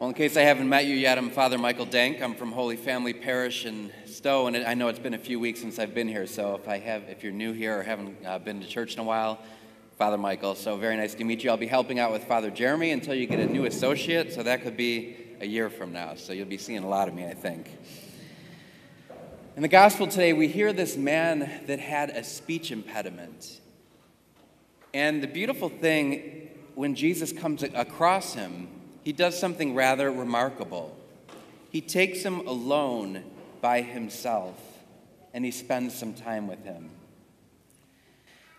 Well, in case I haven't met you yet, I'm Father Michael Denk. I'm from Holy Family Parish in Stow, and I know it's been a few weeks since I've been here. So if I have, if you're new here or haven't uh, been to church in a while, Father Michael. So very nice to meet you. I'll be helping out with Father Jeremy until you get a new associate. So that could be a year from now. So you'll be seeing a lot of me, I think. In the gospel today, we hear this man that had a speech impediment. And the beautiful thing, when Jesus comes across him, he does something rather remarkable. He takes him alone by himself and he spends some time with him.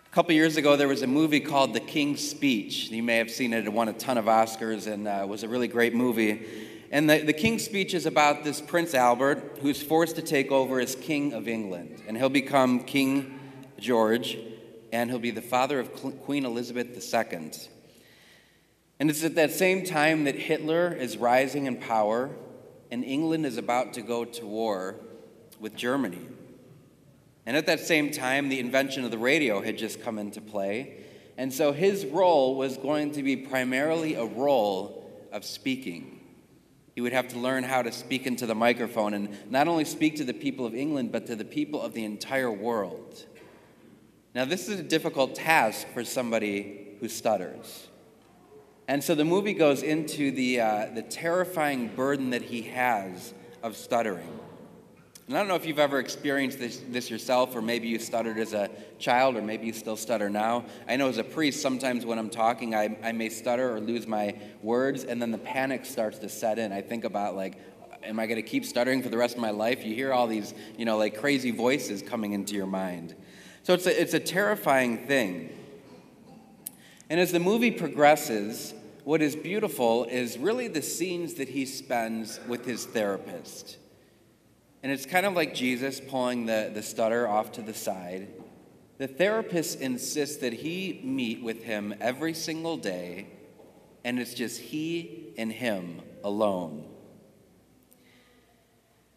A couple years ago, there was a movie called The King's Speech. You may have seen it. It won a ton of Oscars and uh, was a really great movie. And the, the King's Speech is about this Prince Albert who's forced to take over as King of England. And he'll become King George, and he'll be the father of Queen Elizabeth II. And it's at that same time that Hitler is rising in power and England is about to go to war with Germany. And at that same time, the invention of the radio had just come into play. And so his role was going to be primarily a role of speaking. He would have to learn how to speak into the microphone and not only speak to the people of England, but to the people of the entire world. Now, this is a difficult task for somebody who stutters. And so the movie goes into the, uh, the terrifying burden that he has of stuttering. And I don't know if you've ever experienced this, this yourself, or maybe you stuttered as a child, or maybe you still stutter now. I know as a priest, sometimes when I'm talking, I, I may stutter or lose my words, and then the panic starts to set in. I think about, like, am I going to keep stuttering for the rest of my life? You hear all these, you know, like crazy voices coming into your mind. So it's a, it's a terrifying thing. And as the movie progresses, what is beautiful is really the scenes that he spends with his therapist. And it's kind of like Jesus pulling the, the stutter off to the side. The therapist insists that he meet with him every single day, and it's just he and him alone.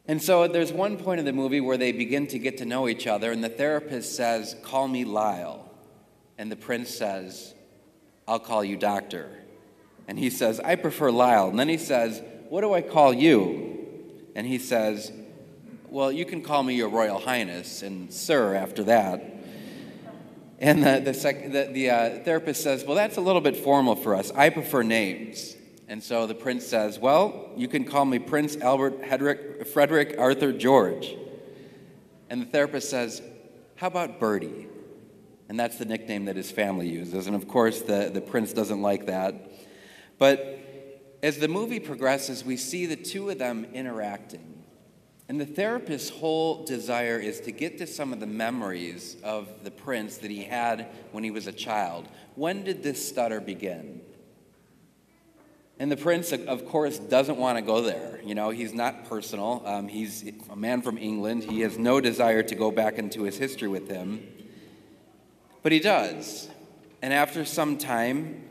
And so there's one point in the movie where they begin to get to know each other, and the therapist says, Call me Lionel. And the prince says, I'll call you doctor. And he says, I prefer Lionel. And then he says, What do I call you? And he says, Well, you can call me your Royal Highness and Sir after that. And the, the, sec- the, the uh, therapist says, Well, that's a little bit formal for us. I prefer names. And so the prince says, Well, you can call me Prince Albert Hedrick, Frederick Arthur George. And the therapist says, How about Bertie? And that's the nickname that his family uses. And of course, the, the prince doesn't like that. But as the movie progresses, we see the two of them interacting. And the therapist's whole desire is to get to some of the memories of the prince that he had when he was a child. When did this stutter begin? And the prince, of course, doesn't want to go there. You know, he's not personal. Um, he's a man from England. He has no desire to go back into his history with him. But he does. And after some time,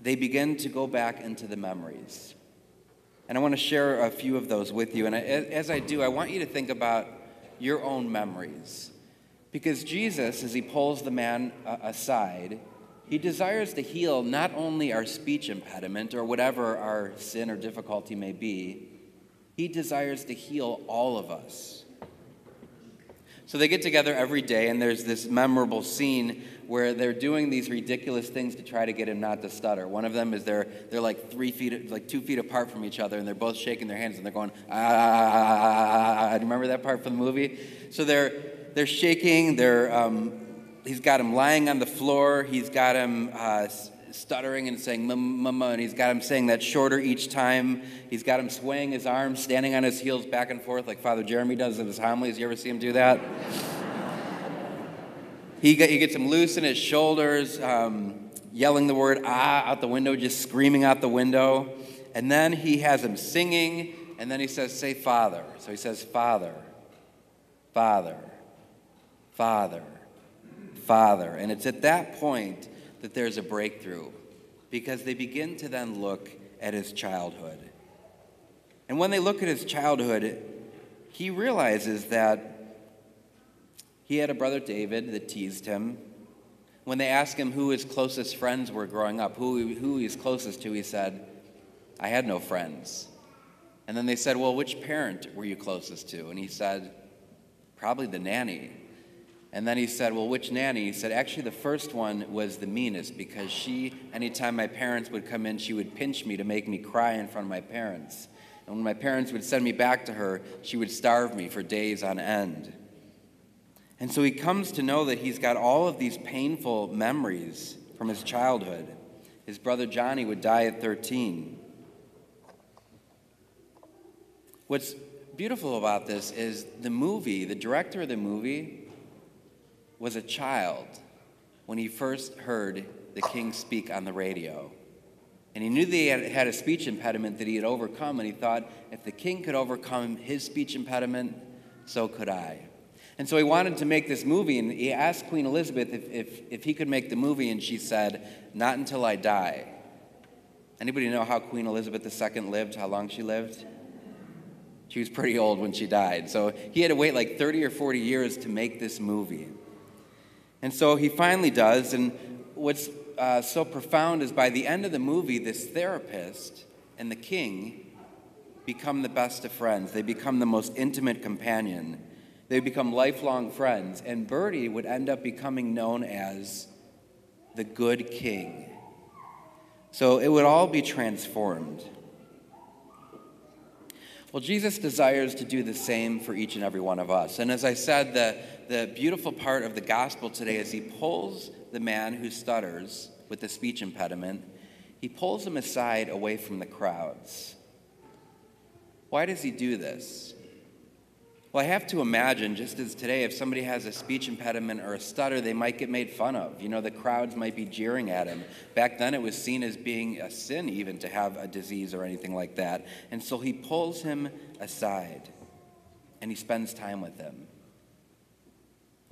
they begin to go back into the memories. And I want to share a few of those with you. And as I do, I want you to think about your own memories. Because Jesus, as he pulls the man uh, aside, he desires to heal not only our speech impediment or whatever our sin or difficulty may be, he desires to heal all of us. So they get together every day, and there's this memorable scene where they're doing these ridiculous things to try to get him not to stutter. One of them is they're, they're like three feet, like two feet apart from each other, and they're both shaking their hands and they're going, ah. ah, ah, ah Do you remember that part from the movie? So they're, they're shaking, they're, um, he's got him lying on the floor, he's got him uh, stuttering and saying mama, and he's got him saying that shorter each time. He's got him swaying his arms, standing on his heels back and forth like Father Jeremy does in his homilies. You ever see him do that? he, he gets him loose in his shoulders, um, yelling the word ah out the window, just screaming out the window. And then he has him singing, and then he says, Say Father. So he says, Father, Father, Father, Father. And it's at that point that there's a breakthrough because they begin to then look at his childhood. And when they look at his childhood, he realizes that he had a brother David that teased him. When they asked him who his closest friends were growing up, who, who he's closest to, he said, I had no friends. And then they said, Well, which parent were you closest to? And he said, Probably the nanny. And then he said, Well, which nanny? He said, Actually, the first one was the meanest because she, anytime my parents would come in, she would pinch me to make me cry in front of my parents. And when my parents would send me back to her, she would starve me for days on end. And so he comes to know that he's got all of these painful memories from his childhood. His brother Johnny would die at 13. What's beautiful about this is the movie, the director of the movie, was a child when he first heard the king speak on the radio. And he knew that he had, a speech impediment that he had overcome, and he thought, if the king could overcome his speech impediment, so could I. And so he wanted to make this movie, and he asked Queen Elizabeth if, if, if he could make the movie, and she said, Not until I die. Anybody know how Queen Elizabeth II lived, how long she lived? She was pretty old when she died. So he had to wait like 30 or 40 years to make this movie. And so he finally does. And what's uh, so profound is by the end of the movie, this therapist and the king become the best of friends. They become the most intimate companion. They become lifelong friends. And Bertie would end up becoming known as the good king. So it would all be transformed. Well, Jesus desires to do the same for each and every one of us. And as I said, the, the beautiful part of the gospel today is he pulls the man who stutters with the speech impediment, he pulls him aside away from the crowds. Why does he do this? Well, I have to imagine, just as today, if somebody has a speech impediment or a stutter, they might get made fun of. You know, the crowds might be jeering at him. Back then, it was seen as being a sin even to have a disease or anything like that. And so he pulls him aside and he spends time with him.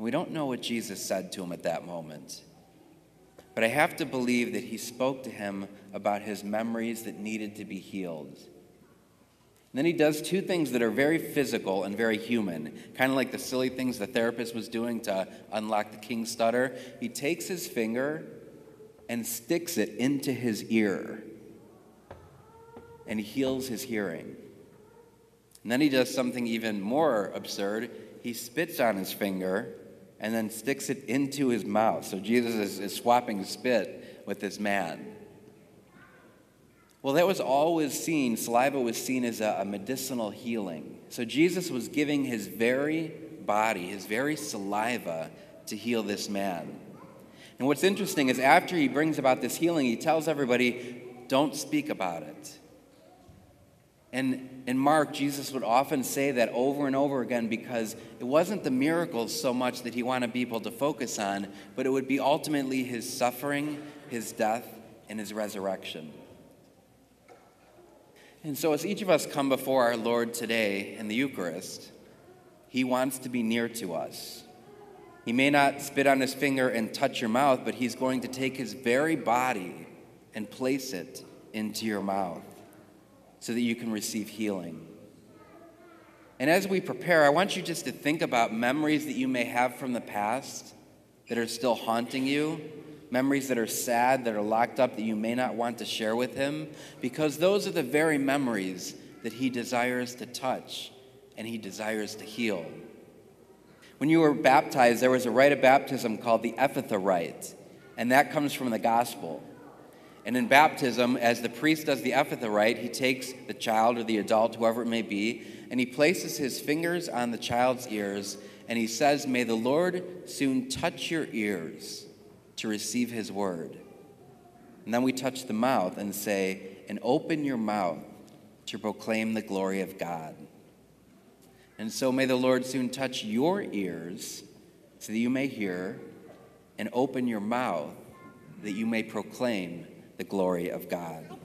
We don't know what Jesus said to him at that moment. But I have to believe that he spoke to him about his memories that needed to be healed and then he does two things that are very physical and very human, kind of like the silly things the therapist was doing to unlock the king's stutter. He takes his finger and sticks it into his ear, and he heals his hearing. And then he does something even more absurd. He spits on his finger and then sticks it into his mouth. So Jesus is, is swapping spit with this man. Well, that was always seen, saliva was seen as a, a, medicinal healing. So Jesus was giving his very body, his very saliva, to heal this man. And what's interesting is after he brings about this healing, he tells everybody, don't speak about it. And in Mark, Jesus would often say that over and over again because it wasn't the miracles so much that he wanted people to focus on, but it would be ultimately his suffering, his death, and his resurrection. And so, as each of us come before our Lord today in the Eucharist, He wants to be near to us. He may not spit on His finger and touch your mouth, but He's going to take His very body and place it into your mouth so that you can receive healing. And as we prepare, I want you just to think about memories that you may have from the past that are still haunting you memories that are sad, that are locked up, that you may not want to share with Him, because those are the very memories that He desires to touch and He desires to heal. When you were baptized, there was a rite of baptism called the Ephphatha rite, and that comes from the gospel. And in baptism, as the priest does the Ephphatha rite, he takes the child or the adult, whoever it may be, and he places his fingers on the child's ears, and he says, May the Lord soon touch your ears to receive his word. And then we touch the mouth and say, and open your mouth to proclaim the glory of God. And so may the Lord soon touch your ears so that you may hear, and open your mouth that you may proclaim the glory of God.